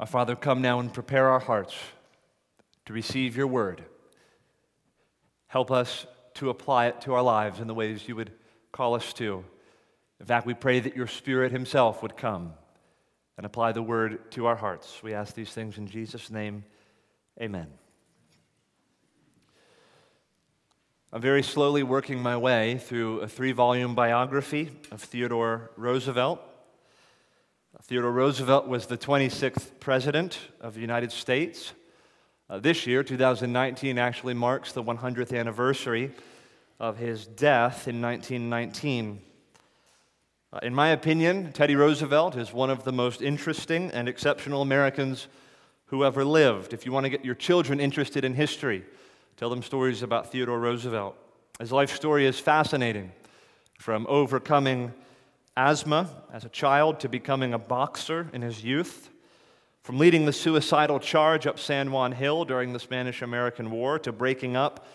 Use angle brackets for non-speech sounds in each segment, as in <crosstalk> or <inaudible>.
Our Father, come now and prepare our hearts to receive your word. Help us to apply it to our lives in the ways you would call us to. In fact, we pray that your Spirit Himself would come and apply the word to our hearts. We ask these things in Jesus' name. Amen. I'm very slowly working my way through a three volume biography of Theodore Roosevelt. Theodore Roosevelt was the 26th President of the United States. Uh, this year, 2019, actually marks the 100th anniversary of his death in 1919. Uh, in my opinion, Teddy Roosevelt is one of the most interesting and exceptional Americans who ever lived. If you want to get your children interested in history, tell them stories about Theodore Roosevelt. His life story is fascinating, from overcoming asthma as a child to becoming a boxer in his youth, from leading the suicidal charge up San Juan Hill during the Spanish American War to breaking up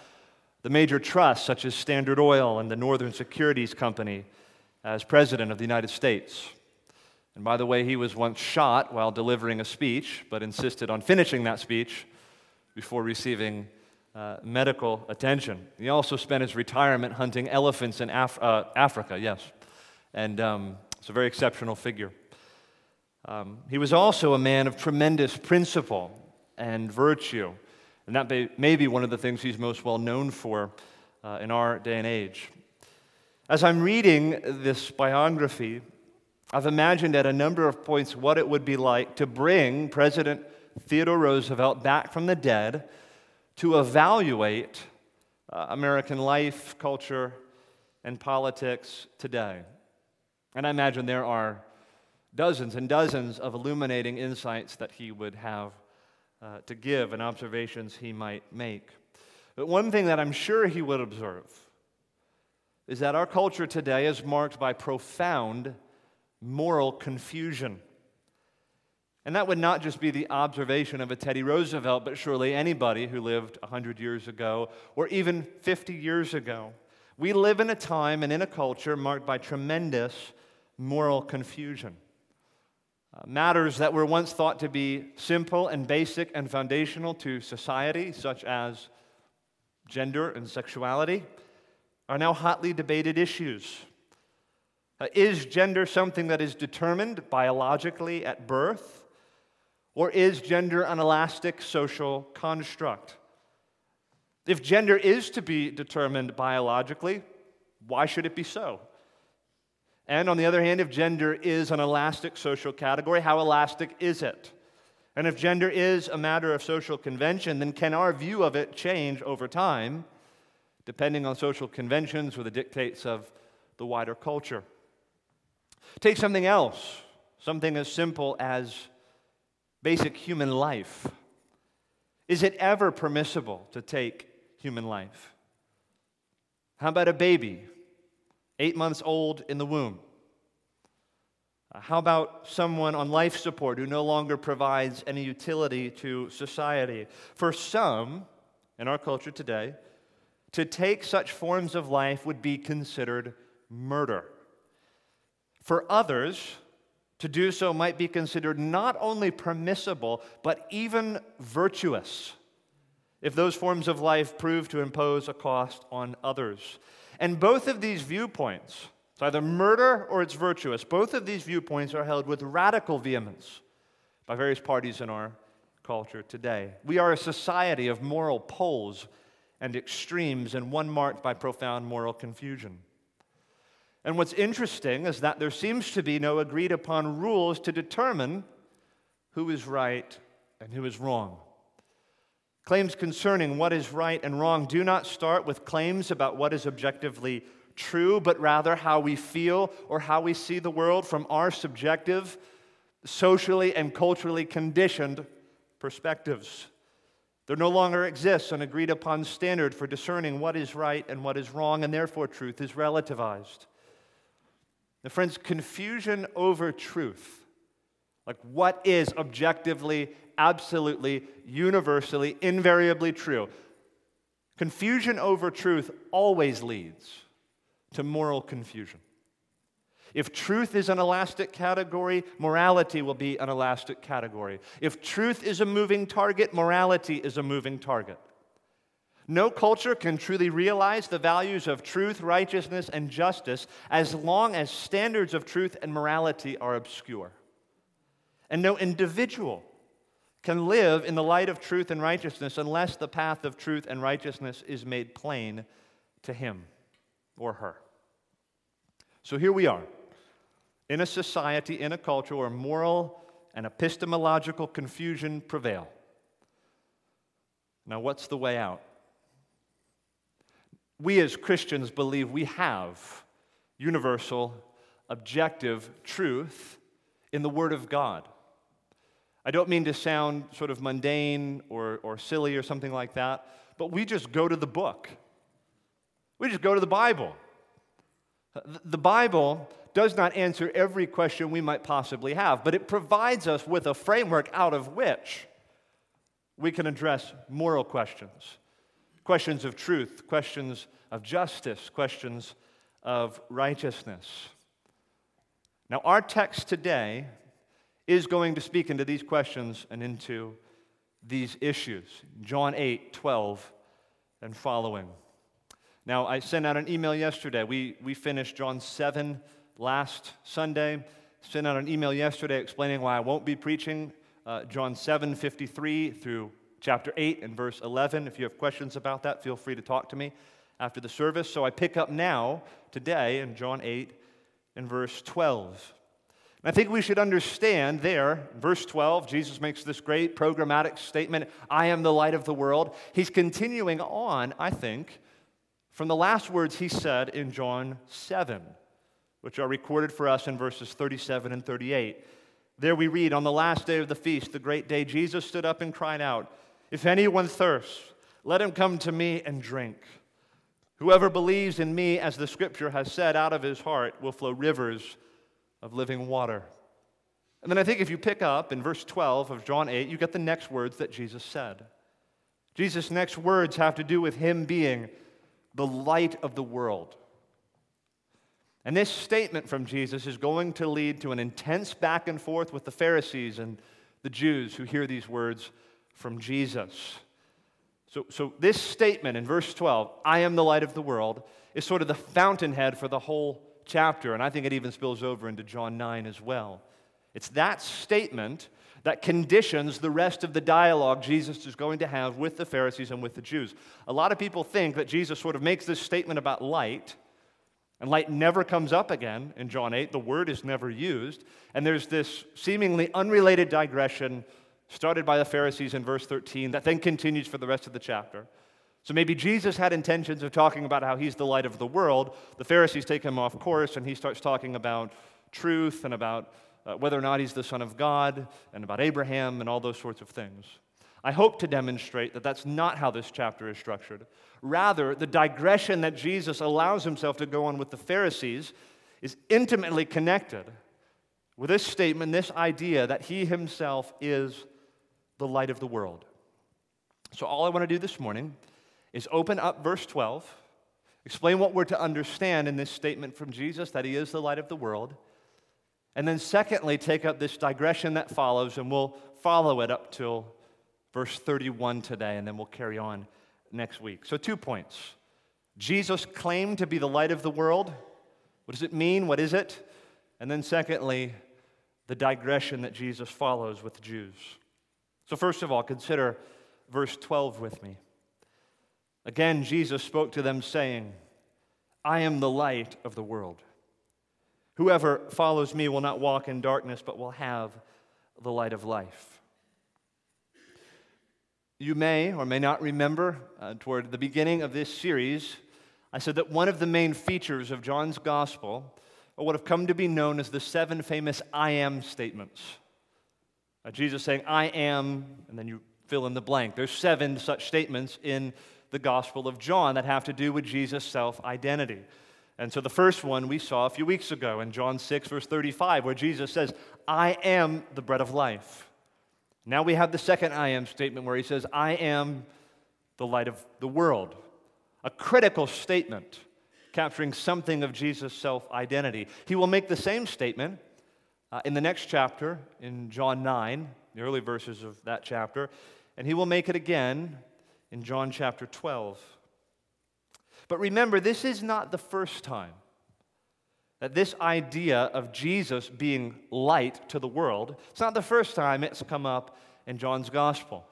the major trusts such as Standard Oil and the Northern Securities Company as President of the United States. And by the way, he was once shot while delivering a speech, but insisted on finishing that speech before receiving uh, medical attention. He also spent his retirement hunting elephants in Af- uh, Africa, yes. And um, it's a very exceptional figure. Um, he was also a man of tremendous principle and virtue. And that may, may be one of the things he's most well known for uh, in our day and age. As I'm reading this biography, I've imagined at a number of points what it would be like to bring President Theodore Roosevelt back from the dead to evaluate uh, American life, culture, and politics today. And I imagine there are dozens and dozens of illuminating insights that he would have uh, to give and observations he might make. But one thing that I'm sure he would observe is that our culture today is marked by profound moral confusion. And that would not just be the observation of a Teddy Roosevelt, but surely anybody who lived 100 years ago or even 50 years ago. We live in a time and in a culture marked by tremendous moral confusion. Uh, matters that were once thought to be simple and basic and foundational to society, such as gender and sexuality, are now hotly debated issues. Uh, is gender something that is determined biologically at birth? Or is gender an elastic social construct? If gender is to be determined biologically, why should it be so? And on the other hand, if gender is an elastic social category, how elastic is it? And if gender is a matter of social convention, then can our view of it change over time? depending on social conventions or the dictates of the wider culture. Take something else, something as simple as basic human life. Is it ever permissible to take human life? How about a baby, eight months old in the womb? Uh, how about someone on life support who no longer provides any utility to society? For some in our culture today, to take such forms of life would be considered murder. For others, to do so might be considered not only permissible, but even virtuous if those forms of life prove to impose a cost on others. And both of these viewpoints, it's either murder or it's virtuous, both of these viewpoints are held with radical vehemence by various parties in our culture today. We are a society of moral poles and extremes, and one marked by profound moral confusion. And what's interesting is that there seems to be no agreed upon rules to determine who is right and who is wrong. Claims concerning what is right and wrong do not start with claims about what is objectively true, but rather how we feel or how we see the world from our subjective, socially, and culturally conditioned perspectives. There no longer exists an agreed upon standard for discerning what is right and what is wrong, and therefore truth is relativized. Now, friends, confusion over truth, like what is objectively, absolutely, universally, invariably true, confusion over truth always leads to moral confusion. If truth is an elastic category, morality will be an elastic category. If truth is a moving target, morality is a moving target. No culture can truly realize the values of truth, righteousness, and justice as long as standards of truth and morality are obscure. And no individual can live in the light of truth and righteousness unless the path of truth and righteousness is made plain to him or her. So here we are in a society, in a culture where moral and epistemological confusion prevail. Now, what's the way out? We as Christians believe we have universal, objective truth in the Word of God. I don't mean to sound sort of mundane or, or silly or something like that, but we just go to the book. We just go to the Bible. The Bible does not answer every question we might possibly have, but it provides us with a framework out of which we can address moral questions questions of truth, questions of justice, questions of righteousness. Now, our text today is going to speak into these questions and into these issues. John 8, 12, and following. Now, I sent out an email yesterday. We, we finished John 7 last Sunday. Sent out an email yesterday explaining why I won't be preaching uh, John 7 53 through chapter 8 and verse 11. If you have questions about that, feel free to talk to me after the service. So I pick up now, today, in John 8 and verse 12. I think we should understand there, verse 12, Jesus makes this great programmatic statement I am the light of the world. He's continuing on, I think, from the last words he said in John 7, which are recorded for us in verses 37 and 38. There we read, On the last day of the feast, the great day, Jesus stood up and cried out, If anyone thirsts, let him come to me and drink. Whoever believes in me, as the scripture has said, out of his heart will flow rivers of living water. And then I think if you pick up in verse 12 of John 8, you get the next words that Jesus said. Jesus' next words have to do with him being the light of the world. And this statement from Jesus is going to lead to an intense back and forth with the Pharisees and the Jews who hear these words from Jesus. So, so this statement in verse 12, I am the light of the world, is sort of the fountainhead for the whole chapter. And I think it even spills over into John 9 as well. It's that statement that conditions the rest of the dialogue Jesus is going to have with the Pharisees and with the Jews. A lot of people think that Jesus sort of makes this statement about light, and light never comes up again in John 8. The word is never used. And there's this seemingly unrelated digression started by the Pharisees in verse 13 that then continues for the rest of the chapter. So maybe Jesus had intentions of talking about how he's the light of the world. The Pharisees take him off course, and he starts talking about truth and about uh, whether or not he's the Son of God, and about Abraham, and all those sorts of things. I hope to demonstrate that that's not how this chapter is structured. Rather, the digression that Jesus allows himself to go on with the Pharisees is intimately connected with this statement, this idea that he himself is the light of the world. So, all I want to do this morning is open up verse 12, explain what we're to understand in this statement from Jesus that he is the light of the world, and then, secondly, take up this digression that follows, and we'll follow it up till verse 31 today, and then we'll carry on next week. So, two points. Jesus claimed to be the light of the world. What does it mean? What is it? And then, secondly, the digression that Jesus follows with the Jews. So, first of all, consider verse 12 with me. Again, Jesus spoke to them, saying, I am the light of the world. Whoever follows me will not walk in darkness, but will have the light of life. You may or may not remember, uh, toward the beginning of this series, I said that one of the main features of John's gospel are what have come to be known as the seven famous I am statements. Uh, Jesus saying, I am, and then you fill in the blank. There's seven such statements in the Gospel of John that have to do with Jesus' self identity. And so the first one we saw a few weeks ago in John 6, verse 35, where Jesus says, I am the bread of life. Now we have the second I am statement where he says, I am the light of the world. A critical statement capturing something of Jesus' self identity. He will make the same statement uh, in the next chapter, in John 9, the early verses of that chapter, and he will make it again in John chapter 12. But remember, this is not the first time that this idea of Jesus being light to the world, it's not the first time it's come up in John's gospel.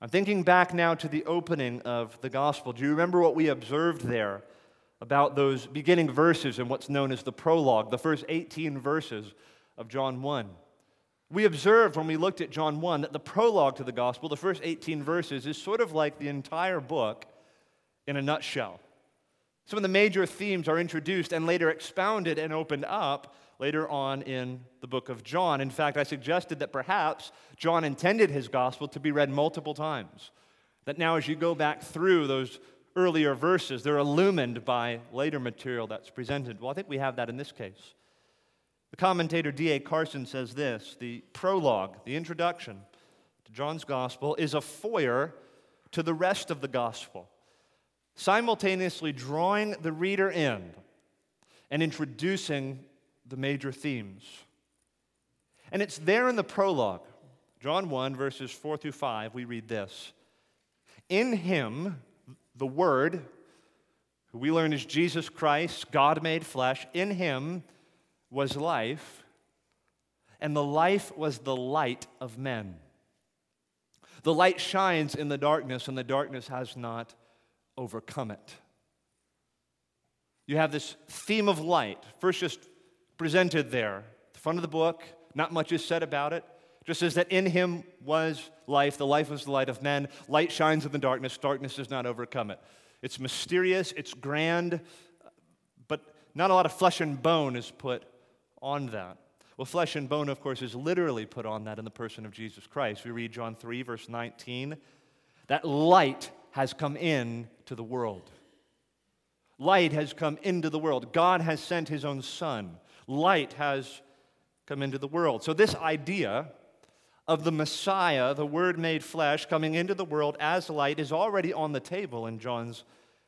I'm thinking back now to the opening of the gospel. Do you remember what we observed there about those beginning verses in what's known as the prologue, the first 18 verses of John 1? We observed when we looked at John 1 that the prologue to the gospel, the first 18 verses, is sort of like the entire book in a nutshell. Some of the major themes are introduced and later expounded and opened up later on in the book of John. In fact, I suggested that perhaps John intended his gospel to be read multiple times. That now, as you go back through those earlier verses, they're illumined by later material that's presented. Well, I think we have that in this case. The commentator D.A. Carson says this the prologue, the introduction to John's gospel, is a foyer to the rest of the gospel simultaneously drawing the reader in and introducing the major themes. And it's there in the prologue, John 1, verses 4 through 5, we read this In him, the Word, who we learn is Jesus Christ, God made flesh, in him was life, and the life was the light of men. The light shines in the darkness, and the darkness has not overcome it. You have this theme of light, first just presented there, the front of the book, not much is said about it. Just says that in him was life, the life was the light of men. Light shines in the darkness, darkness does not overcome it. It's mysterious, it's grand, but not a lot of flesh and bone is put on that. Well, flesh and bone, of course, is literally put on that in the person of Jesus Christ. We read John 3, verse 19. That light has come in to the world. Light has come into the world. God has sent his own Son. Light has come into the world. So, this idea of the Messiah, the Word made flesh, coming into the world as light is already on the table in John's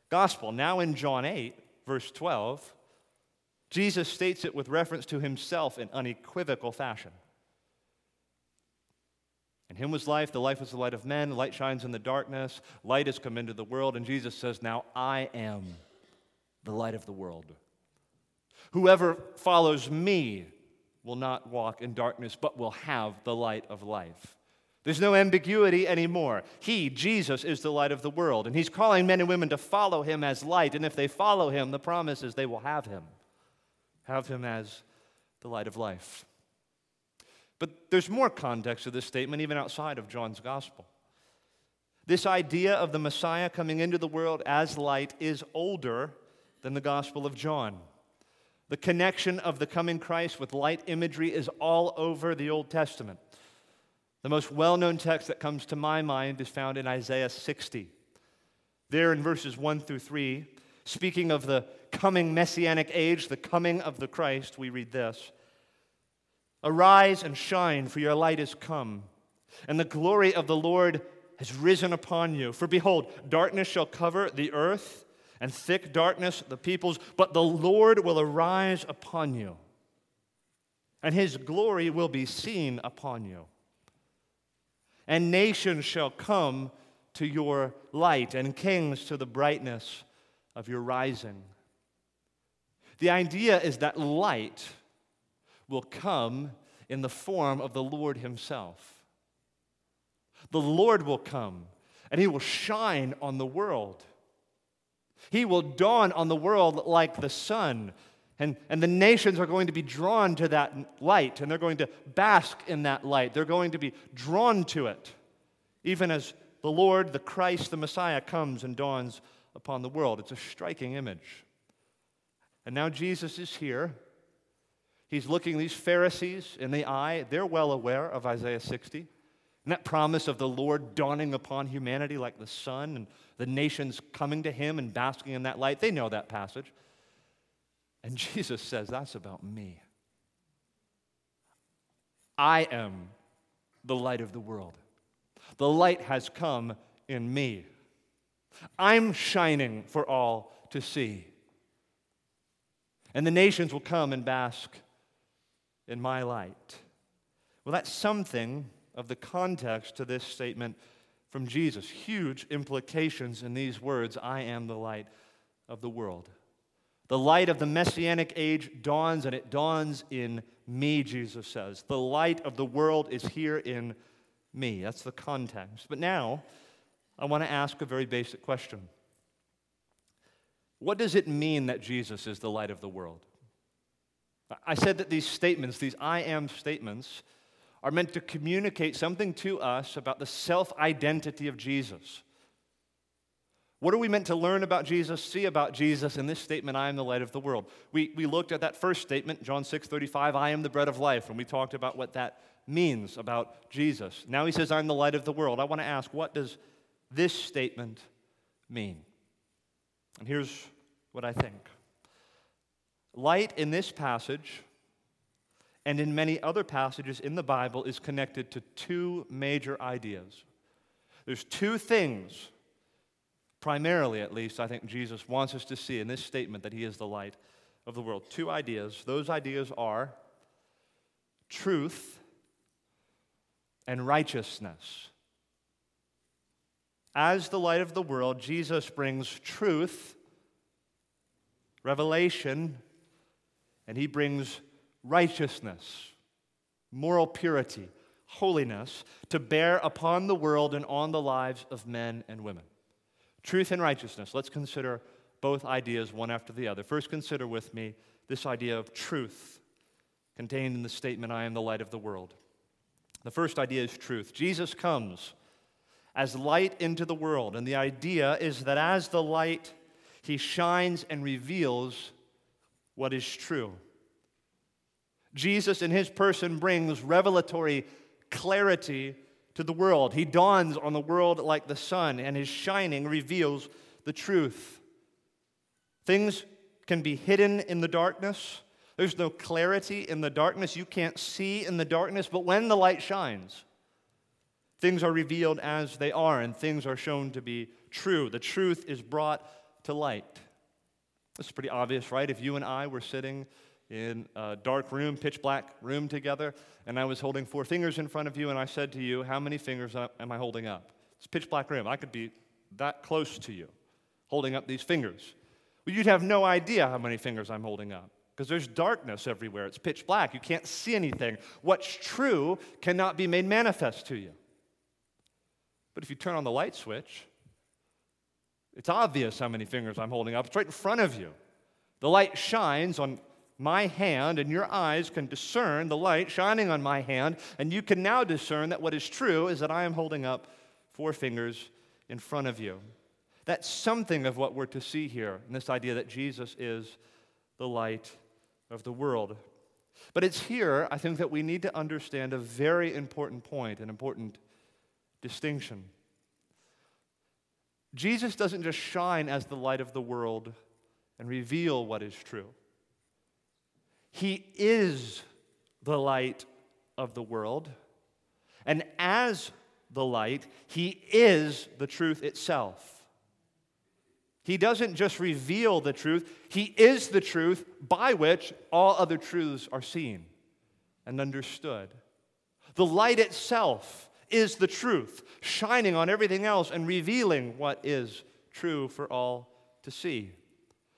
Gospel. Now, in John 8, verse 12, Jesus states it with reference to himself in unequivocal fashion. In him was life, the life was the light of men, light shines in the darkness, light has come into the world, and Jesus says, Now I am the light of the world. Whoever follows me will not walk in darkness, but will have the light of life. There's no ambiguity anymore. He, Jesus, is the light of the world, and He's calling men and women to follow Him as light, and if they follow Him, the promise is they will have Him, have Him as the light of life. But there's more context to this statement, even outside of John's gospel. This idea of the Messiah coming into the world as light is older than the Gospel of John. The connection of the coming Christ with light imagery is all over the Old Testament. The most well known text that comes to my mind is found in Isaiah 60. There in verses 1 through 3, speaking of the coming messianic age, the coming of the Christ, we read this Arise and shine, for your light is come, and the glory of the Lord has risen upon you. For behold, darkness shall cover the earth, and thick darkness the peoples, but the Lord will arise upon you, and his glory will be seen upon you. And nations shall come to your light, and kings to the brightness of your rising. The idea is that light will come in the form of the Lord Himself. The Lord will come and He will shine on the world. He will dawn on the world like the sun. And, and the nations are going to be drawn to that light, and they're going to bask in that light. They're going to be drawn to it, even as the Lord, the Christ, the Messiah comes and dawns upon the world. It's a striking image. And now Jesus is here, He's looking these Pharisees in the eye. They're well aware of Isaiah 60 and that promise of the Lord dawning upon humanity like the sun and the nations coming to him and basking in that light. They know that passage. And <laughs> Jesus says, That's about me. I am the light of the world. The light has come in me. I'm shining for all to see. And the nations will come and bask in my light. Well, that's something of the context to this statement from Jesus. Huge implications in these words I am the light of the world. The light of the messianic age dawns, and it dawns in me, Jesus says. The light of the world is here in me. That's the context. But now, I want to ask a very basic question What does it mean that Jesus is the light of the world? I said that these statements, these I am statements, are meant to communicate something to us about the self identity of Jesus. What are we meant to learn about Jesus, see about Jesus in this statement, I am the light of the world? We, we looked at that first statement, John 6 35, I am the bread of life, and we talked about what that means about Jesus. Now he says, I'm the light of the world. I want to ask, what does this statement mean? And here's what I think light in this passage and in many other passages in the Bible is connected to two major ideas. There's two things, primarily at least, I think Jesus wants us to see in this statement that he is the light of the world. Two ideas. Those ideas are truth and righteousness. As the light of the world, Jesus brings truth, revelation, and he brings righteousness, moral purity, holiness to bear upon the world and on the lives of men and women. Truth and righteousness. Let's consider both ideas one after the other. First, consider with me this idea of truth contained in the statement, I am the light of the world. The first idea is truth. Jesus comes as light into the world. And the idea is that as the light, he shines and reveals what is true. Jesus, in his person, brings revelatory clarity to the world. He dawns on the world like the sun, and his shining reveals the truth. Things can be hidden in the darkness. There's no clarity in the darkness. You can't see in the darkness, but when the light shines, Things are revealed as they are, and things are shown to be true. The truth is brought to light. This is pretty obvious, right? If you and I were sitting in a dark room, pitch black room together, and I was holding four fingers in front of you, and I said to you, How many fingers am I holding up? It's pitch black room. I could be that close to you, holding up these fingers. Well, you'd have no idea how many fingers I'm holding up because there's darkness everywhere. It's pitch black. You can't see anything. What's true cannot be made manifest to you. But if you turn on the light switch, it's obvious how many fingers I'm holding up. It's right in front of you. The light shines on my hand, and your eyes can discern the light shining on my hand, and you can now discern that what is true is that I am holding up four fingers in front of you. That's something of what we're to see here in this idea that Jesus is the light of the world. But it's here, I think, that we need to understand a very important point, an important distinction. Jesus doesn't just shine as the light of the world and reveal what is true. He is the light of the world. And as the light, He is the truth itself. He doesn't just reveal the truth, He is the truth by which all other truths are seen and understood. The light itself is the truth, shining on everything else and revealing what is true for all to see.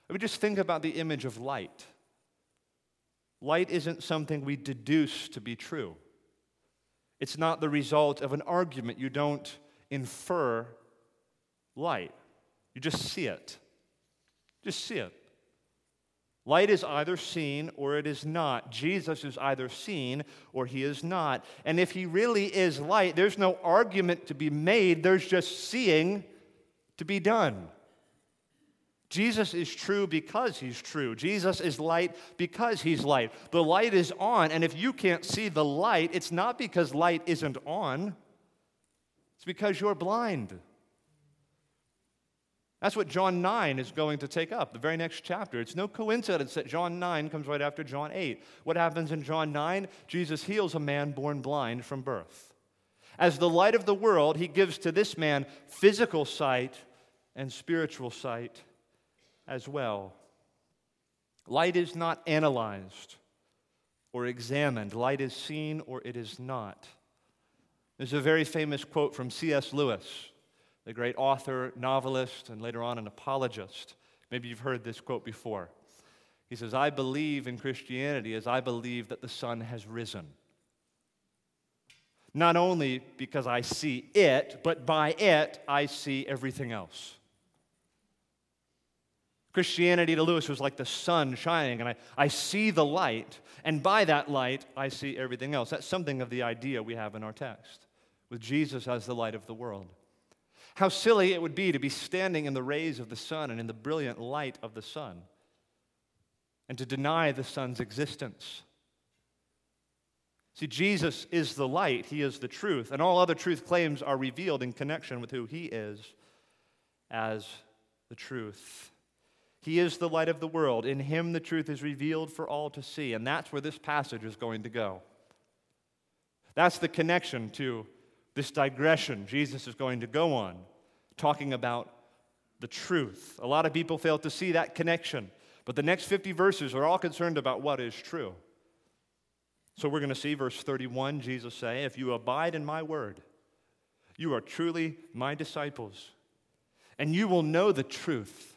Let me just think about the image of light. Light isn't something we deduce to be true. It's not the result of an argument. You don't infer light, you just see it. Just see it. Light is either seen or it is not. Jesus is either seen or he is not. And if he really is light, there's no argument to be made, there's just seeing to be done. Jesus is true because he's true. Jesus is light because he's light. The light is on, and if you can't see the light, it's not because light isn't on, it's because you're blind. That's what John 9 is going to take up, the very next chapter. It's no coincidence that John 9 comes right after John 8. What happens in John 9? Jesus heals a man born blind from birth. As the light of the world, he gives to this man physical sight and spiritual sight as well. Light is not analyzed or examined, light is seen or it is not. There's a very famous quote from C.S. Lewis, the great author, novelist, and later on an apologist. Maybe you've heard this quote before. He says, I believe in Christianity as I believe that the sun has risen. Not only because I see it, but by it I see everything else. Christianity to Lewis was like the sun shining, and I, I see the light, and by that light I see everything else. That's something of the idea we have in our text, with Jesus as the light of the world. How silly it would be to be standing in the rays of the sun and in the brilliant light of the sun and to deny the sun's existence. See, Jesus is the light, He is the truth, and all other truth claims are revealed in connection with who He is as the truth. He is the light of the world. In Him, the truth is revealed for all to see, and that's where this passage is going to go. That's the connection to this digression Jesus is going to go on, talking about the truth. A lot of people fail to see that connection, but the next 50 verses are all concerned about what is true. So we're going to see verse 31, Jesus say, If you abide in my word, you are truly my disciples, and you will know the truth,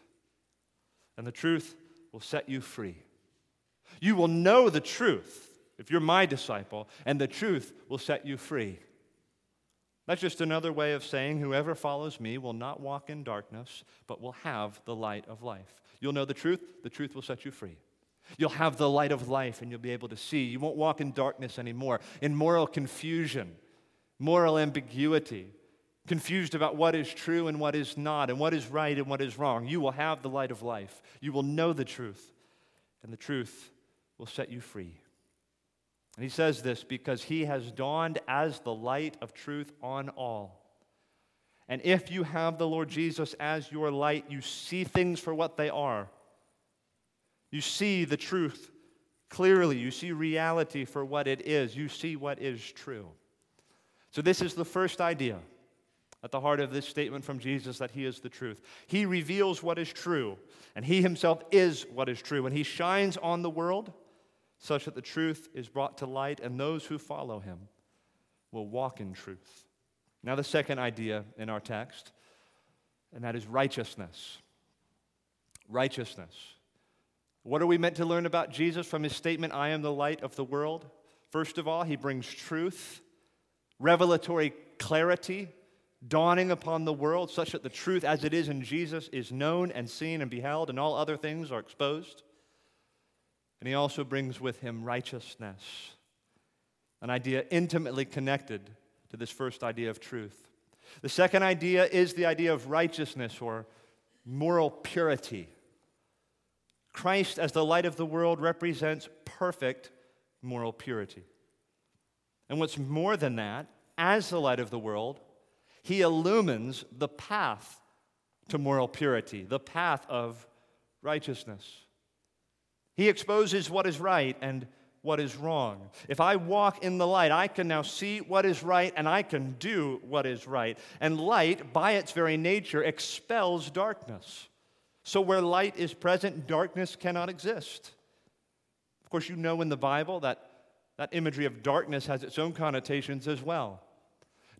and the truth will set you free. You will know the truth if you're my disciple, and the truth will set you free. That's just another way of saying whoever follows me will not walk in darkness, but will have the light of life. You'll know the truth, the truth will set you free. You'll have the light of life and you'll be able to see. You won't walk in darkness anymore, in moral confusion, moral ambiguity, confused about what is true and what is not, and what is right and what is wrong. You will have the light of life. You will know the truth, and the truth will set you free. And he says this because he has dawned as the light of truth on all. And if you have the Lord Jesus as your light, you see things for what they are. You see the truth clearly. You see reality for what it is. You see what is true. So, this is the first idea at the heart of this statement from Jesus that He is the truth. He reveals what is true, and He Himself is what is true. And He shines on the world such that the truth is brought to light, and those who follow him will walk in truth. Now, the second idea in our text, and that is righteousness. Righteousness. What are we meant to learn about Jesus from his statement, I am the light of the world? First of all, he brings truth, revelatory clarity, dawning upon the world, such that the truth as it is in Jesus is known and seen and beheld, and all other things are exposed. And he also brings with him righteousness, an idea intimately connected to this first idea of truth. The second idea is the idea of righteousness or moral purity. Christ, as the light of the world, represents perfect moral purity. And what's more than that, as the light of the world, he illumines the path to moral purity, the path of righteousness. He exposes what is right and what is wrong. If I walk in the light, I can now see what is right and I can do what is right. And light, by its very nature, expels darkness. So where light is present, darkness cannot exist. Of course, you know in the Bible that that imagery of darkness has its own connotations as well.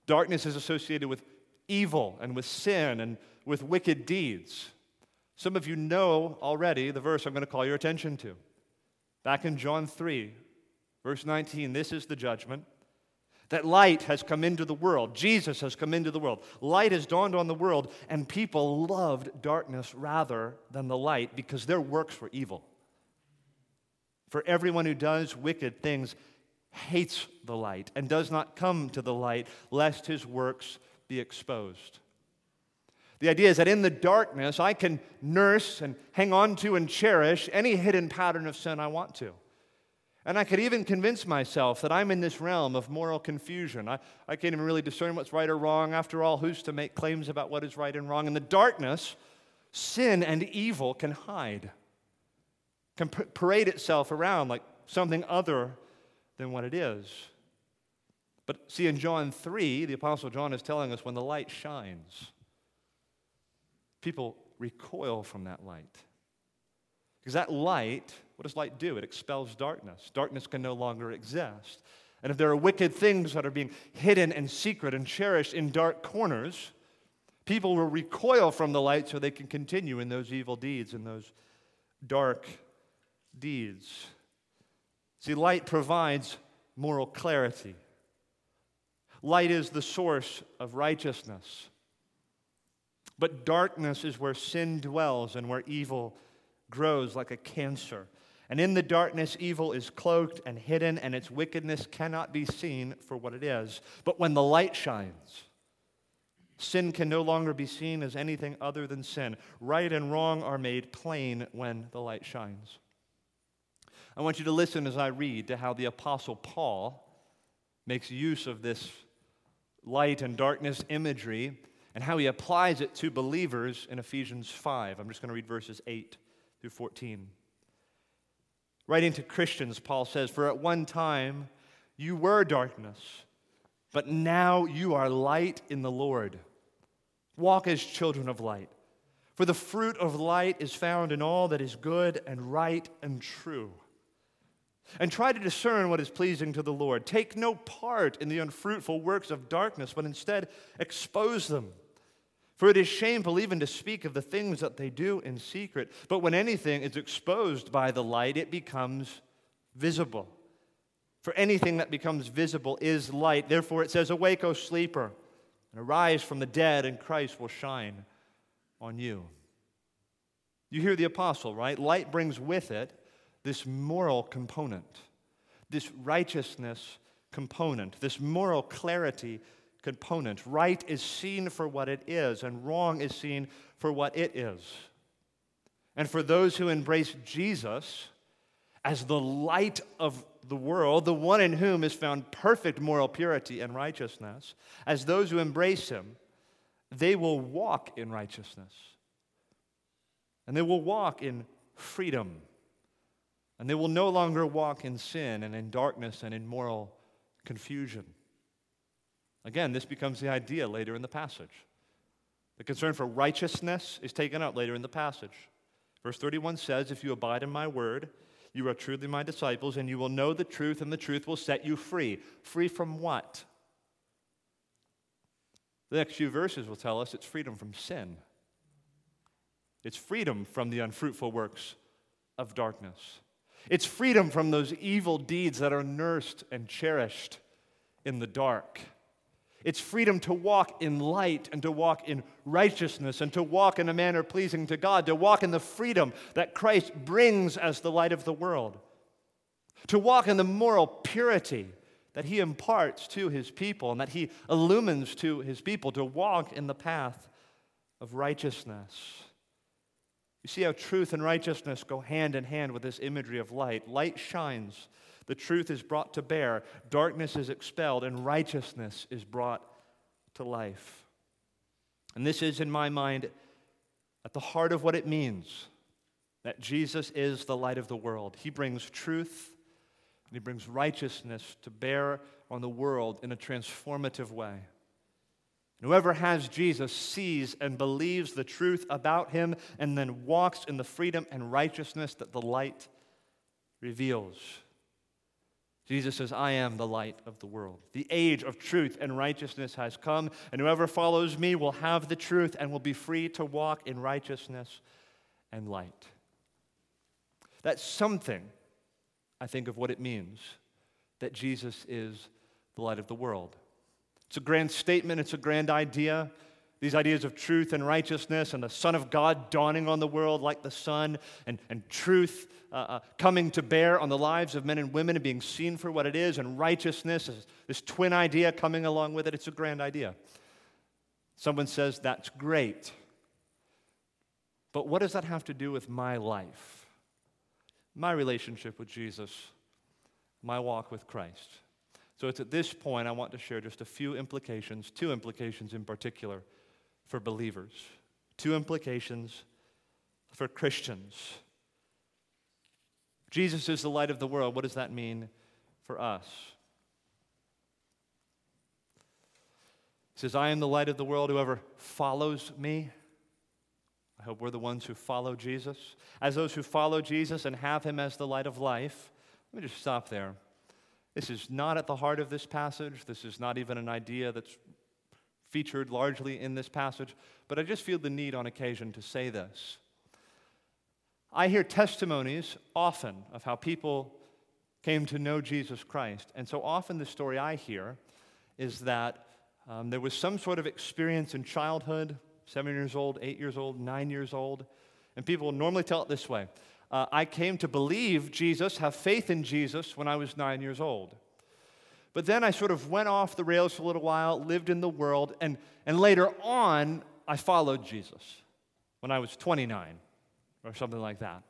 Darkness is associated with evil and with sin and with wicked deeds. Some of you know already the verse I'm going to call your attention to. Back in John 3, verse 19, this is the judgment that light has come into the world. Jesus has come into the world. Light has dawned on the world, and people loved darkness rather than the light because their works were evil. For everyone who does wicked things hates the light and does not come to the light, lest his works be exposed. The idea is that in the darkness, I can nurse and hang on to and cherish any hidden pattern of sin I want to. And I could even convince myself that I'm in this realm of moral confusion. I, I can't even really discern what's right or wrong. After all, who's to make claims about what is right and wrong? In the darkness, sin and evil can hide, can parade itself around like something other than what it is. But see, in John 3, the Apostle John is telling us when the light shines, people recoil from that light. Because that light, what does light do? It expels darkness. Darkness can no longer exist. And if there are wicked things that are being hidden and secret and cherished in dark corners, people will recoil from the light so they can continue in those evil deeds and those dark deeds. See, light provides moral clarity. Light is the source of righteousness. But darkness is where sin dwells and where evil grows like a cancer. And in the darkness, evil is cloaked and hidden, and its wickedness cannot be seen for what it is. But when the light shines, sin can no longer be seen as anything other than sin. Right and wrong are made plain when the light shines. I want you to listen as I read to how the Apostle Paul makes use of this light and darkness imagery and how he applies it to believers in Ephesians 5. I'm just going to read verses 8 through 14. Writing to Christians, Paul says, For at one time you were darkness, but now you are light in the Lord. Walk as children of light. For the fruit of light is found in all that is good and right and true. And try to discern what is pleasing to the Lord. Take no part in the unfruitful works of darkness, but instead expose them. For it is shameful even to speak of the things that they do in secret. But when anything is exposed by the light, it becomes visible. For anything that becomes visible is light. Therefore, it says, Awake, O sleeper, and arise from the dead, and Christ will shine on you. You hear the apostle, right? Light brings with it this moral component, this righteousness component, this moral clarity component. Right is seen for what it is, and wrong is seen for what it is. And for those who embrace Jesus as the light of the world, the one in whom is found perfect moral purity and righteousness, as those who embrace him, they will walk in righteousness. And they will walk in freedom. And they will no longer walk in sin and in darkness and in moral confusion. Again, this becomes the idea later in the passage. The concern for righteousness is taken out later in the passage. Verse 31 says, If you abide in my word, you are truly my disciples, and you will know the truth, and the truth will set you free. Free from what? The next few verses will tell us it's freedom from sin. It's freedom from the unfruitful works of darkness. It's freedom from those evil deeds that are nursed and cherished in the dark. It's freedom to walk in light and to walk in righteousness and to walk in a manner pleasing to God, to walk in the freedom that Christ brings as the light of the world, to walk in the moral purity that he imparts to his people and that he illumines to his people, to walk in the path of righteousness. You see how truth and righteousness go hand in hand with this imagery of light. Light shines the truth is brought to bear, darkness is expelled, and righteousness is brought to life. And this is, in my mind, at the heart of what it means that Jesus is the light of the world. He brings truth and he brings righteousness to bear on the world in a transformative way. And whoever has Jesus sees and believes the truth about him and then walks in the freedom and righteousness that the light reveals. Jesus says, I am the light of the world. The age of truth and righteousness has come, and whoever follows me will have the truth and will be free to walk in righteousness and light. That's something, I think, of what it means that Jesus is the light of the world. It's a grand statement, it's a grand idea. These ideas of truth and righteousness and the Son of God dawning on the world like the sun and, and truth uh, uh, coming to bear on the lives of men and women and being seen for what it is, and righteousness, this twin idea coming along with it. It's a grand idea. Someone says, That's great. But what does that have to do with my life, my relationship with Jesus, my walk with Christ? So it's at this point I want to share just a few implications, two implications in particular for believers, two implications for Christians Jesus is the light of the world. What does that mean for us? He says, I am the light of the world. Whoever follows me, I hope we're the ones who follow Jesus. As those who follow Jesus and have him as the light of life, let me just stop there. This is not at the heart of this passage. This is not even an idea that's featured largely in this passage, but I just feel the need on occasion to say this. I hear testimonies often of how people came to know Jesus Christ. And so often the story I hear is that um, there was some sort of experience in childhood, seven years old, eight years old, nine years old. And people normally tell it this way uh, I came to believe Jesus, have faith in Jesus when I was nine years old. But then I sort of went off the rails for a little while, lived in the world, and, and later on, I followed Jesus when I was 29 or something like that.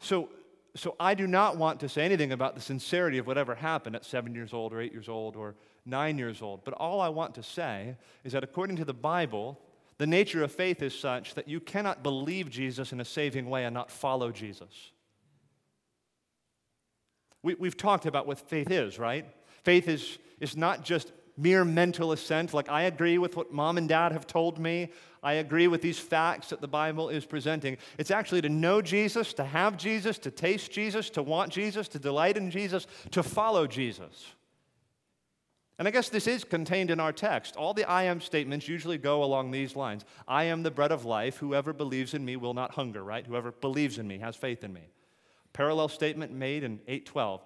So, so I do not want to say anything about the sincerity of whatever happened at seven years old or eight years old or nine years old. But all I want to say is that according to the Bible, the nature of faith is such that you cannot believe Jesus in a saving way and not follow Jesus. We, have talked about what faith is, right? Faith is, is not just mere mental assent, like I agree with what mom and dad have told me, I agree with these facts that the Bible is presenting. It's actually to know Jesus, to have Jesus, to taste Jesus, to want Jesus, to delight in Jesus, to follow Jesus. And I guess this is contained in our text. All the I am statements usually go along these lines I am the bread of life. Whoever believes in me will not hunger, right? Whoever believes in me has faith in me. Parallel statement made in 812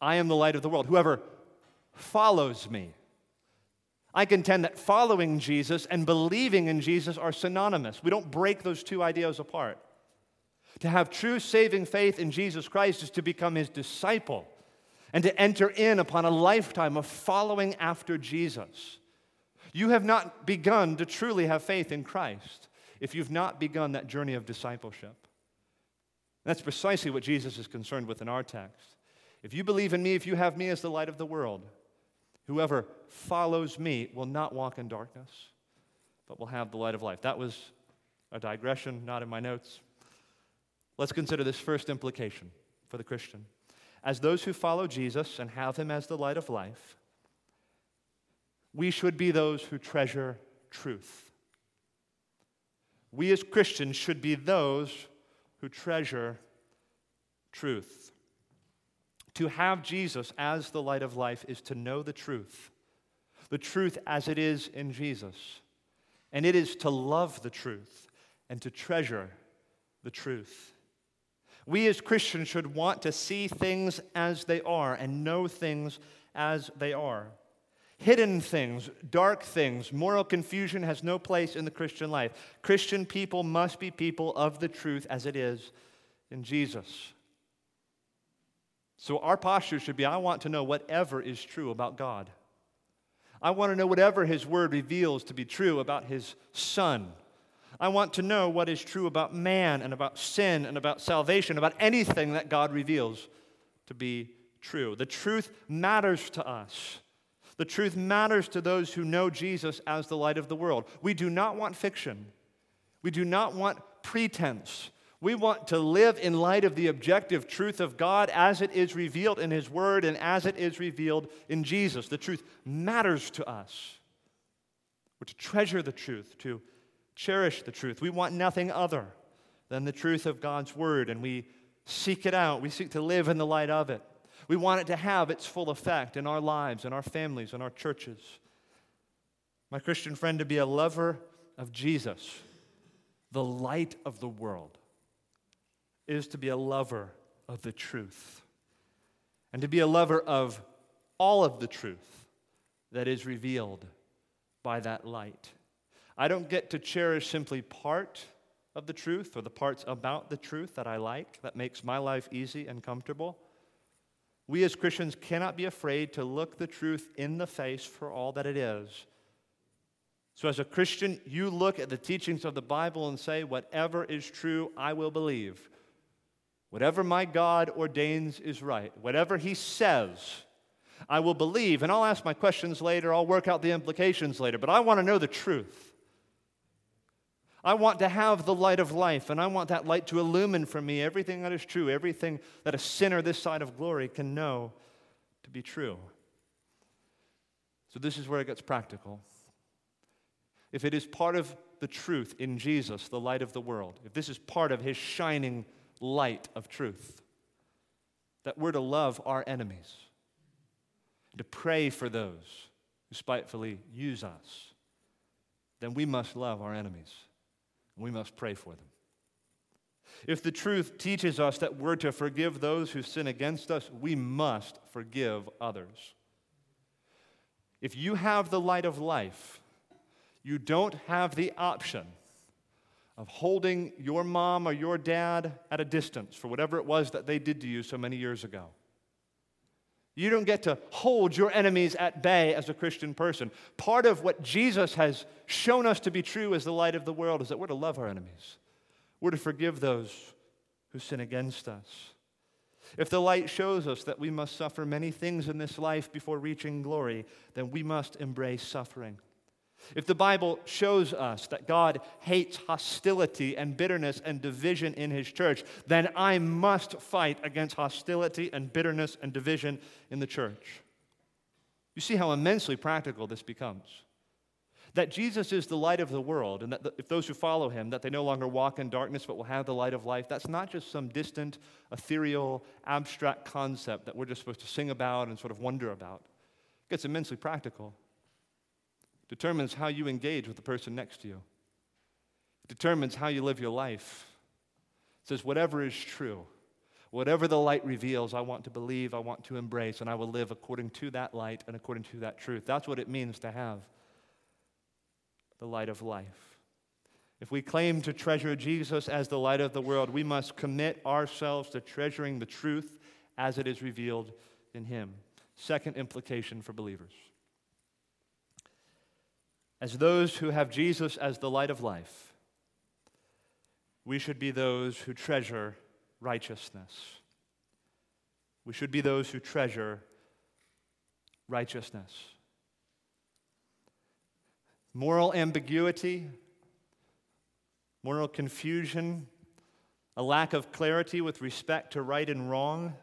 I am the light of the world. Whoever follows me I contend that following Jesus and believing in Jesus are synonymous. We don't break those two ideas apart. To have true saving faith in Jesus Christ is to become his disciple and to enter in upon a lifetime of following after Jesus. You have not begun to truly have faith in Christ if you've not begun that journey of discipleship. That's precisely what Jesus is concerned with in our text. If you believe in me, if you have me as the light of the world, Whoever follows me will not walk in darkness, but will have the light of life. That was a digression, not in my notes. Let's consider this first implication for the Christian. As those who follow Jesus and have him as the light of life, we should be those who treasure truth. We as Christians should be those who treasure truth. To have Jesus as the light of life is to know the truth, the truth as it is in Jesus. And it is to love the truth and to treasure the truth. We as Christians should want to see things as they are and know things as they are. Hidden things, dark things, moral confusion has no place in the Christian life. Christian people must be people of the truth as it is in Jesus. So our posture should be I want to know whatever is true about God. I want to know whatever His Word reveals to be true about His Son. I want to know what is true about man and about sin and about salvation, about anything that God reveals to be true. The truth matters to us. The truth matters to those who know Jesus as the light of the world. We do not want fiction. We do not want pretense. We want to live in light of the objective truth of God as it is revealed in His Word and as it is revealed in Jesus. The truth matters to us. We're to treasure the truth, to cherish the truth. We want nothing other than the truth of God's Word, and we seek it out. We seek to live in the light of it. We want it to have its full effect in our lives, in our families, in our churches. My Christian friend, to be a lover of Jesus, the light of the world is to be a lover of the truth and to be a lover of all of the truth that is revealed by that light. I don't get to cherish simply part of the truth or the parts about the truth that I like, that makes my life easy and comfortable. We as Christians cannot be afraid to look the truth in the face for all that it is. So, as a Christian, you look at the teachings of the Bible and say, whatever is true, I will believe. Whatever my God ordains is right. Whatever He says, I will believe. And I'll ask my questions later, I'll work out the implications later, but I want to know the truth. I want to have the light of life, and I want that light to illumine for me everything that is true, everything that a sinner this side of glory can know to be true. So, this is where it gets practical. If it is part of the truth in Jesus, the light of the world, if this is part of his shining light of truth, that we're to love our enemies, to pray for those who spitefully use us, then we must love our enemies we must pray for them. If the truth teaches us that we're to forgive those who sin against us, we must forgive others. If you have the light of life, you don't have the option of holding your mom or your dad at a distance for whatever it was that they did to you so many years ago. You don't get to hold your enemies at bay as a Christian person. Part of what Jesus has shown us to be true as the light of the world is that we're to love our enemies. We're to forgive those who sin against us. If the light shows us that we must suffer many things in this life before reaching glory, then we must embrace suffering. If the Bible shows us that God hates hostility and bitterness and division in His church, then I must fight against hostility and bitterness and division in the church. You see how immensely practical this becomes. That Jesus is the light of the world, and that if those who follow him, that they no longer walk in darkness but will have the light of life, that's not just some distant, ethereal, abstract concept that we're just supposed to sing about and sort of wonder about. It gets immensely practical determines how you engage with the person next to you. It determines how you live your life. It says, whatever is true, whatever the light reveals, I want to believe, I want to embrace, and I will live according to that light and according to that truth. That's what it means to have the light of life. If we claim to treasure Jesus as the light of the world, we must commit ourselves to treasuring the truth as it is revealed in Him. Second implication for believers as those who have Jesus as the light of life, we should be those who treasure righteousness. We should be those who treasure righteousness. Moral ambiguity, moral confusion, a lack of clarity with respect to right and wrong,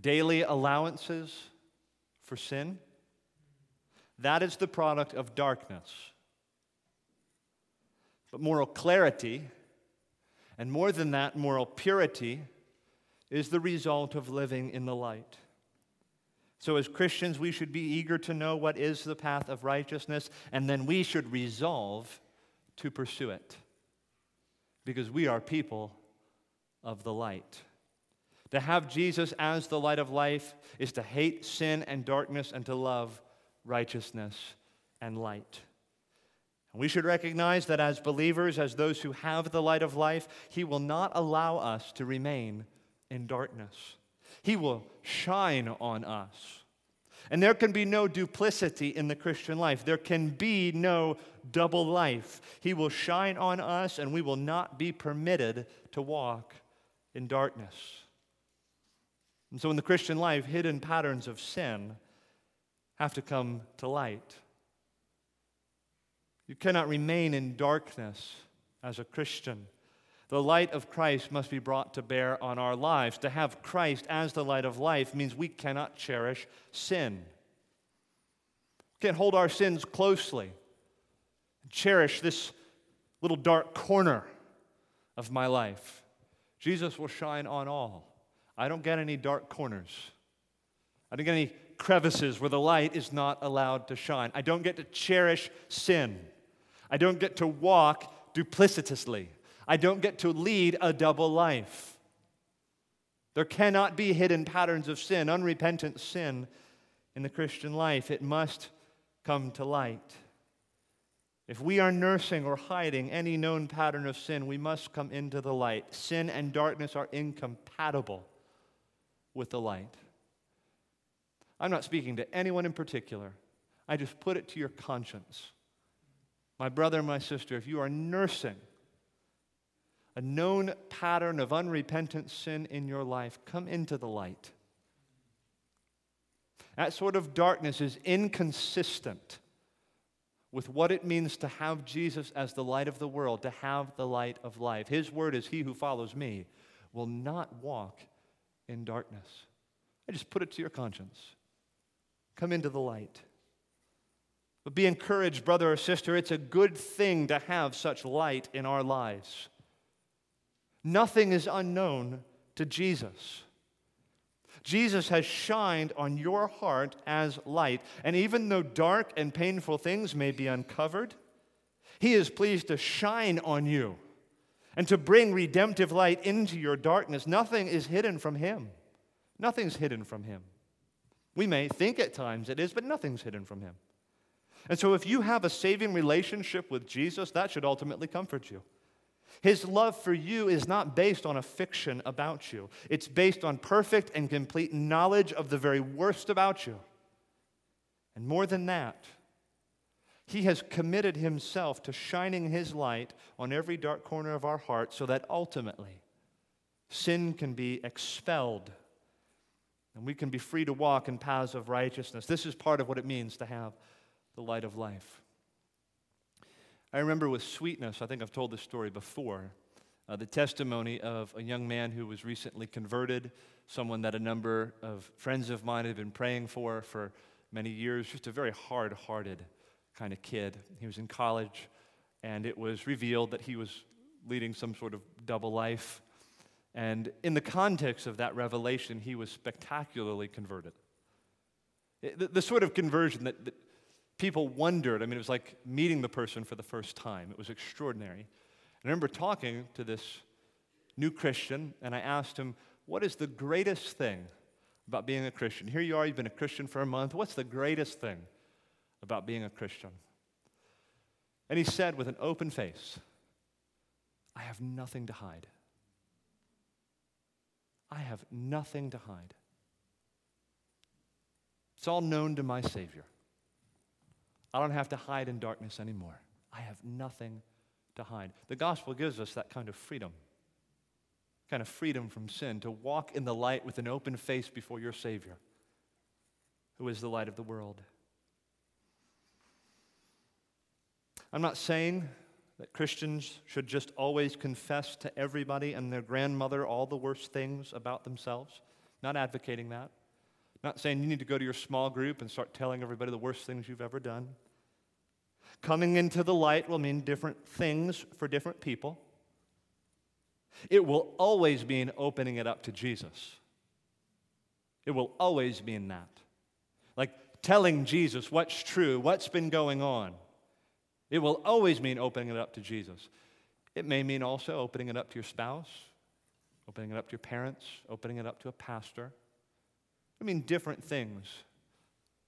daily allowances for sin that is the product of darkness. But moral clarity, and more than that, moral purity, is the result of living in the light. So, as Christians, we should be eager to know what is the path of righteousness, and then we should resolve to pursue it. Because we are people of the light. To have Jesus as the light of life is to hate sin and darkness and to love righteousness, and light. And we should recognize that as believers, as those who have the light of life, He will not allow us to remain in darkness. He will shine on us. And there can be no duplicity in the Christian life. There can be no double life. He will shine on us, and we will not be permitted to walk in darkness. And so, in the Christian life, hidden patterns of sin have to come to light. You cannot remain in darkness as a Christian. The light of Christ must be brought to bear on our lives. To have Christ as the light of life means we cannot cherish sin. We can't hold our sins closely, cherish this little dark corner of my life. Jesus will shine on all. I don't get any dark corners. I don't get any crevices where the light is not allowed to shine. I don't get to cherish sin. I don't get to walk duplicitously. I don't get to lead a double life. There cannot be hidden patterns of sin, unrepentant sin in the Christian life. It must come to light. If we are nursing or hiding any known pattern of sin, we must come into the light. Sin and darkness are incompatible with the light. I'm not speaking to anyone in particular. I just put it to your conscience. My brother and my sister, if you are nursing a known pattern of unrepentant sin in your life, come into the light. That sort of darkness is inconsistent with what it means to have Jesus as the light of the world, to have the light of life. His word is, He who follows me will not walk in darkness. I just put it to your conscience. Come into the light. But be encouraged, brother or sister. It's a good thing to have such light in our lives. Nothing is unknown to Jesus. Jesus has shined on your heart as light. And even though dark and painful things may be uncovered, He is pleased to shine on you and to bring redemptive light into your darkness. Nothing is hidden from Him. Nothing's hidden from Him. We may think at times it is, but nothing's hidden from Him. And so, if you have a saving relationship with Jesus, that should ultimately comfort you. His love for you is not based on a fiction about you, it's based on perfect and complete knowledge of the very worst about you. And more than that, he has committed himself to shining his light on every dark corner of our heart so that ultimately sin can be expelled and we can be free to walk in paths of righteousness. This is part of what it means to have the light of life. I remember with sweetness, I think I've told this story before, uh, the testimony of a young man who was recently converted, someone that a number of friends of mine had been praying for for many years, just a very hard hearted kind of kid. He was in college, and it was revealed that he was leading some sort of double life. And in the context of that revelation, he was spectacularly converted. The, the sort of conversion that, that people wondered. I mean, it was like meeting the person for the first time. It was extraordinary. I remember talking to this new Christian, and I asked him, What is the greatest thing about being a Christian? Here you are, you've been a Christian for a month. What's the greatest thing about being a Christian? And he said with an open face, I have nothing to hide. I have nothing to hide. It's all known to my Savior. I don't have to hide in darkness anymore. I have nothing to hide. The gospel gives us that kind of freedom, kind of freedom from sin, to walk in the light with an open face before your Savior, who is the light of the world. I'm not saying that Christians should just always confess to everybody and their grandmother all the worst things about themselves. Not advocating that. Not saying you need to go to your small group and start telling everybody the worst things you've ever done. Coming into the light will mean different things for different people. It will always mean opening it up to Jesus. It will always mean that. Like telling Jesus what's true, what's been going on. It will always mean opening it up to Jesus. It may mean also opening it up to your spouse, opening it up to your parents, opening it up to a pastor. I mean different things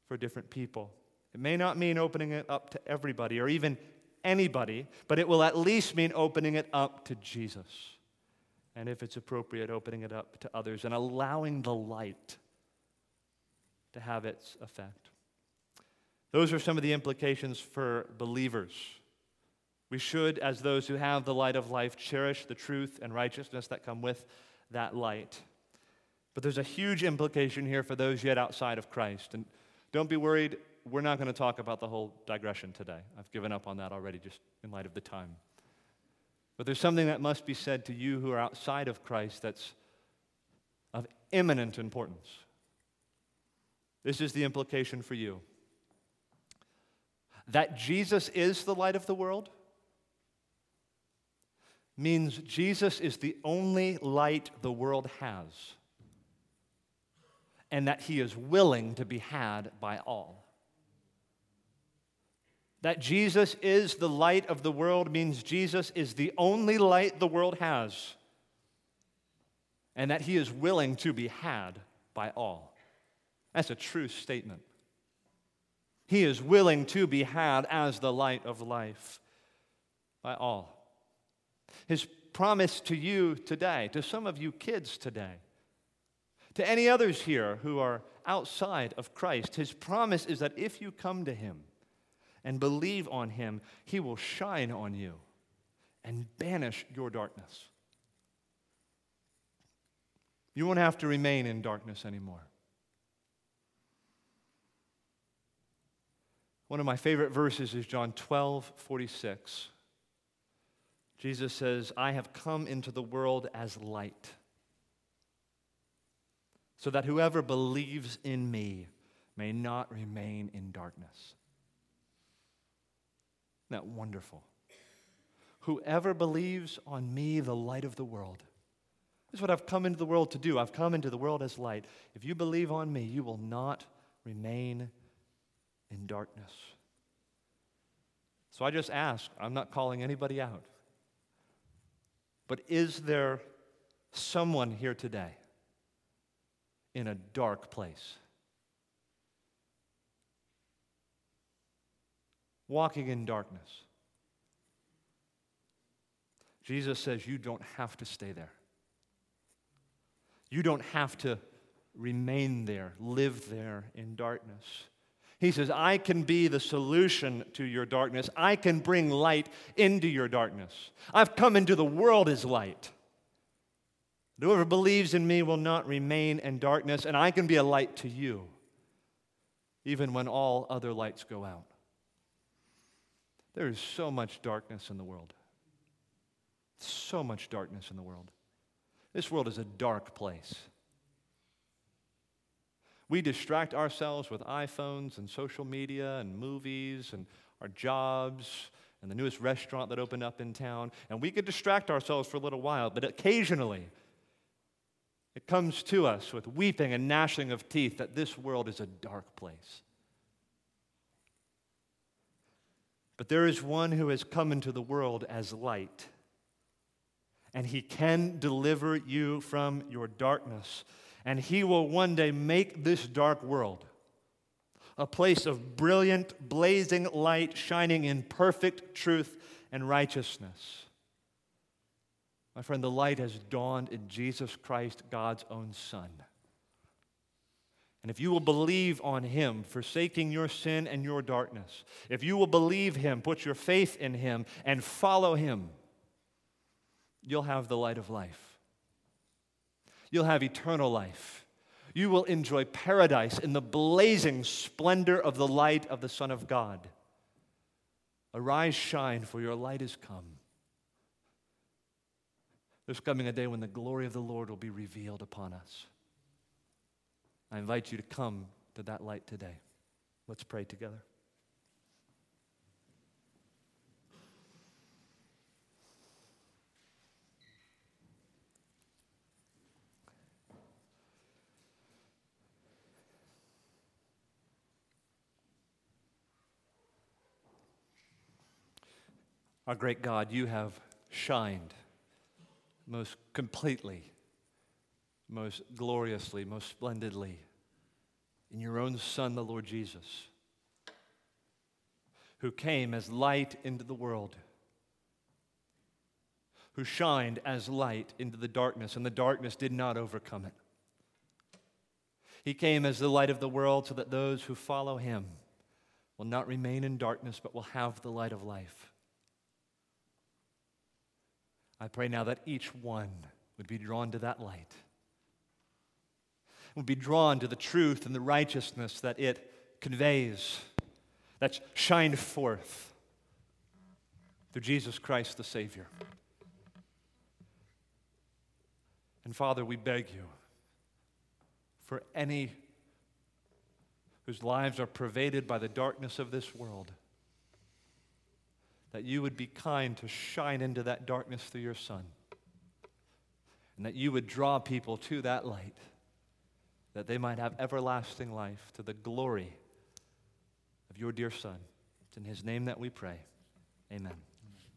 for different people. It may not mean opening it up to everybody or even anybody, but it will at least mean opening it up to Jesus. And if it's appropriate, opening it up to others and allowing the light to have its effect. Those are some of the implications for believers. We should, as those who have the light of life, cherish the truth and righteousness that come with that light. But there's a huge implication here for those yet outside of Christ. And don't be worried, we're not going to talk about the whole digression today. I've given up on that already just in light of the time. But there's something that must be said to you who are outside of Christ that's of imminent importance. This is the implication for you that Jesus is the light of the world means Jesus is the only light the world has and that he is willing to be had by all. That Jesus is the light of the world means Jesus is the only light the world has, and that he is willing to be had by all. That's a true statement. He is willing to be had as the light of life by all. His promise to you today, to some of you kids today, to any others here who are outside of Christ, his promise is that if you come to him and believe on him, he will shine on you and banish your darkness. You won't have to remain in darkness anymore. One of my favorite verses is John 12, 46. Jesus says, I have come into the world as light so that whoever believes in me may not remain in darkness. Isn't that wonderful? Whoever believes on me, the light of the world. This is what I've come into the world to do. I've come into the world as light. If you believe on me, you will not remain in darkness. So I just ask, I'm not calling anybody out. But is there someone here today in a dark place? Walking in darkness. Jesus says you don't have to stay there. You don't have to remain there, live there in darkness. He says, I can be the solution to your darkness. I can bring light into your darkness. I've come into the world as light. Whoever believes in me will not remain in darkness, and I can be a light to you, even when all other lights go out. There is so much darkness in the world. So much darkness in the world. This world is a dark place. We distract ourselves with iPhones and social media and movies and our jobs and the newest restaurant that opened up in town. And we could distract ourselves for a little while, but occasionally it comes to us with weeping and gnashing of teeth that this world is a dark place. But there is one who has come into the world as light and he can deliver you from your darkness. And he will one day make this dark world a place of brilliant, blazing light shining in perfect truth and righteousness. My friend, the light has dawned in Jesus Christ, God's own Son. And if you will believe on him, forsaking your sin and your darkness, if you will believe him, put your faith in him, and follow him, you'll have the light of life. You'll have eternal life. You will enjoy paradise in the blazing splendor of the light of the Son of God. Arise, shine, for your light is come. There's coming a day when the glory of the Lord will be revealed upon us. I invite you to come to that light today. Let's pray together. Our great God, you have shined most completely, most gloriously, most splendidly in your own Son, the Lord Jesus, who came as light into the world, who shined as light into the darkness, and the darkness did not overcome it. He came as the light of the world so that those who follow him will not remain in darkness, but will have the light of life. I pray now that each one would be drawn to that light, would be drawn to the truth and the righteousness that it conveys, that shine forth through Jesus Christ the Savior. And Father, we beg you for any whose lives are pervaded by the darkness of this world that you would be kind to shine into that darkness through your Son. And that you would draw people to that light, that they might have everlasting life to the glory of your dear Son. It's in His name that we pray. Amen.